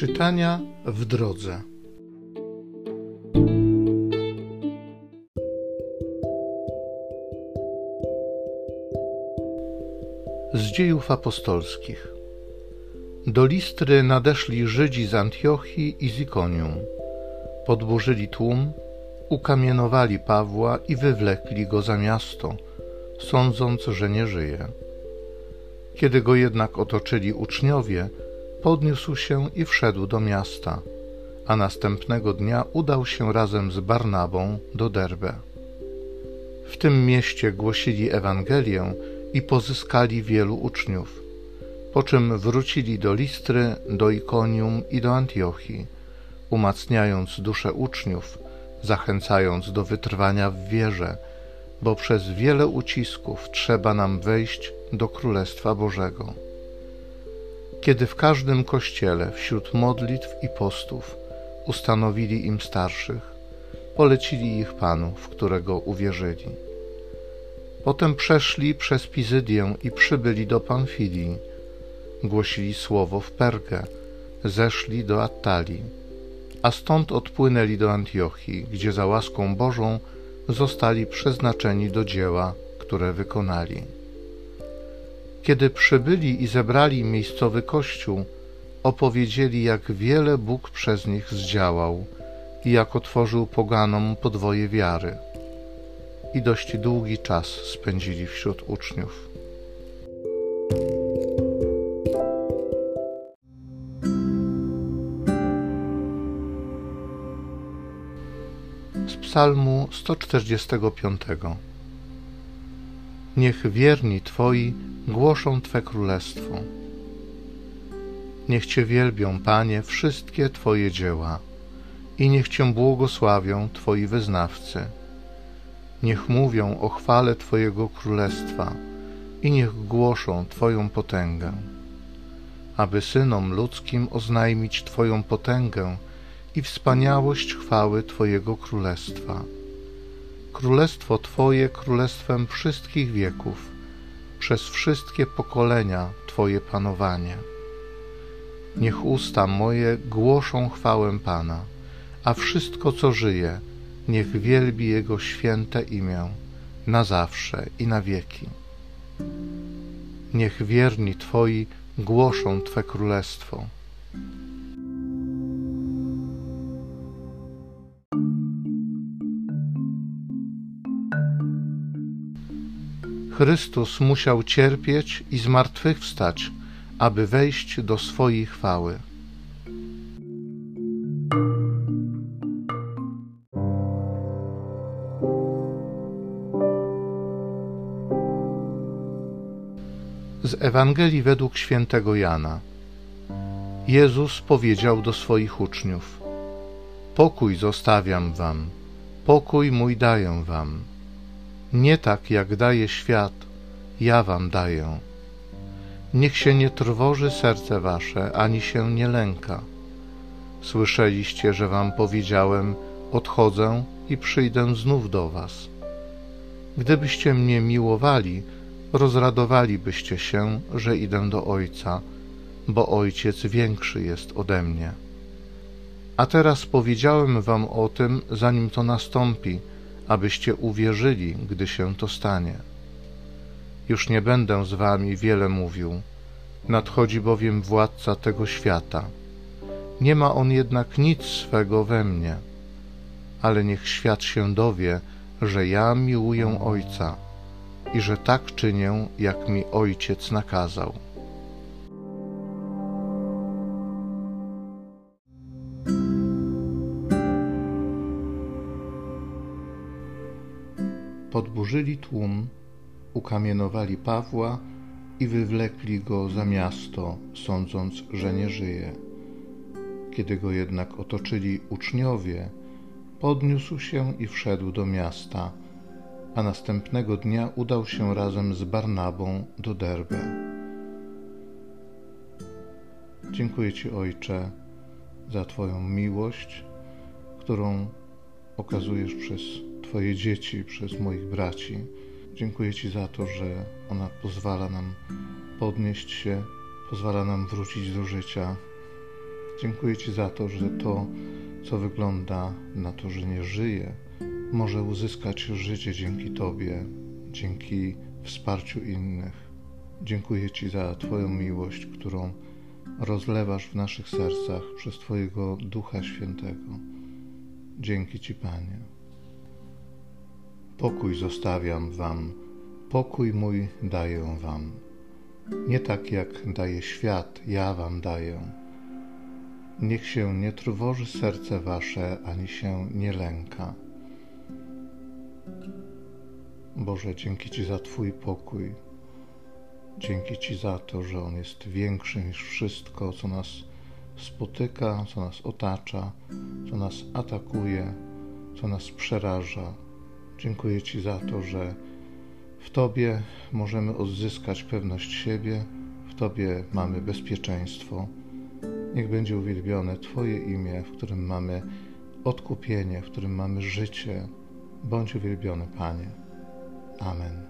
Czytania w drodze. Z dziejów apostolskich. Do Listry nadeszli Żydzi z Antiochii i z Ikonium. Podburzyli tłum, ukamienowali Pawła i wywlekli go za miasto, sądząc, że nie żyje. Kiedy go jednak otoczyli uczniowie, podniósł się i wszedł do miasta, a następnego dnia udał się razem z Barnabą do Derbe. W tym mieście głosili Ewangelię i pozyskali wielu uczniów, po czym wrócili do Listry, do Ikonium i do Antiochii, umacniając duszę uczniów, zachęcając do wytrwania w wierze, bo przez wiele ucisków trzeba nam wejść do Królestwa Bożego. Kiedy w każdym kościele wśród modlitw i postów ustanowili im starszych, polecili ich Panu, w którego uwierzyli. Potem przeszli przez Pizydię i przybyli do Pamfilii. Głosili słowo w Pergę, zeszli do Attalii, a stąd odpłynęli do Antiochii, gdzie za łaską Bożą zostali przeznaczeni do dzieła, które wykonali. Kiedy przybyli i zebrali miejscowy kościół, opowiedzieli, jak wiele Bóg przez nich zdziałał i jak otworzył poganom podwoje wiary. I dość długi czas spędzili wśród uczniów. Z Psalmu 145 Niech wierni Twoi głoszą Twe królestwo. Niech Cię wielbią, Panie, wszystkie Twoje dzieła i niech Cię błogosławią Twoi wyznawcy. Niech mówią o chwale Twojego królestwa i niech głoszą Twoją potęgę. Aby synom ludzkim oznajmić Twoją potęgę i wspaniałość chwały Twojego królestwa. Królestwo Twoje królestwem wszystkich wieków, przez wszystkie pokolenia Twoje panowanie. Niech usta moje głoszą chwałę Pana, a wszystko, co żyje, niech wielbi Jego święte imię, na zawsze i na wieki. Niech wierni Twoi głoszą Twe królestwo. Chrystus musiał cierpieć i zmartwychwstać, aby wejść do swojej chwały. Z Ewangelii według świętego Jana. Jezus powiedział do swoich uczniów: Pokój zostawiam wam, pokój mój daję wam. Nie tak jak daje świat, ja wam daję. Niech się nie trwoży serce wasze, ani się nie lęka. Słyszeliście, że wam powiedziałem: Odchodzę i przyjdę znów do was. Gdybyście mnie miłowali, rozradowalibyście się, że idę do Ojca, bo Ojciec większy jest ode mnie. A teraz powiedziałem wam o tym, zanim to nastąpi, abyście uwierzyli, gdy się to stanie. Już nie będę z wami wiele mówił, nadchodzi bowiem władca tego świata. Nie ma on jednak nic swego we mnie, ale niech świat się dowie, że ja miłuję Ojca i że tak czynię, jak mi Ojciec nakazał. Podburzyli tłum, ukamienowali Pawła i wywlekli go za miasto, sądząc, że nie żyje. Kiedy go jednak otoczyli uczniowie, podniósł się i wszedł do miasta, a następnego dnia udał się razem z Barnabą do Derbe. Dziękuję Ci, Ojcze, za Twoją miłość, którą okazujesz przez Twoje dzieci, przez moich braci. Dziękuję Ci za to, że ona pozwala nam podnieść się, pozwala nam wrócić do życia. Dziękuję Ci za to, że to, co wygląda na to, że nie żyje, może uzyskać życie dzięki Tobie, dzięki wsparciu innych. Dziękuję Ci za Twoją miłość, którą rozlewasz w naszych sercach przez Twojego Ducha Świętego. Dzięki Ci, Panie. Pokój zostawiam Wam, pokój mój daję Wam. Nie tak jak daje świat, ja Wam daję. Niech się nie trwoży serce Wasze, ani się nie lęka. Boże, dzięki Ci za Twój pokój. Dzięki Ci za to, że On jest większy niż wszystko, co nas spotyka, co nas otacza, co nas atakuje, co nas przeraża. Dziękuję Ci za to, że w Tobie możemy odzyskać pewność siebie, w Tobie mamy bezpieczeństwo. Niech będzie uwielbione Twoje imię, w którym mamy odkupienie, w którym mamy życie. Bądź uwielbiony, Panie. Amen.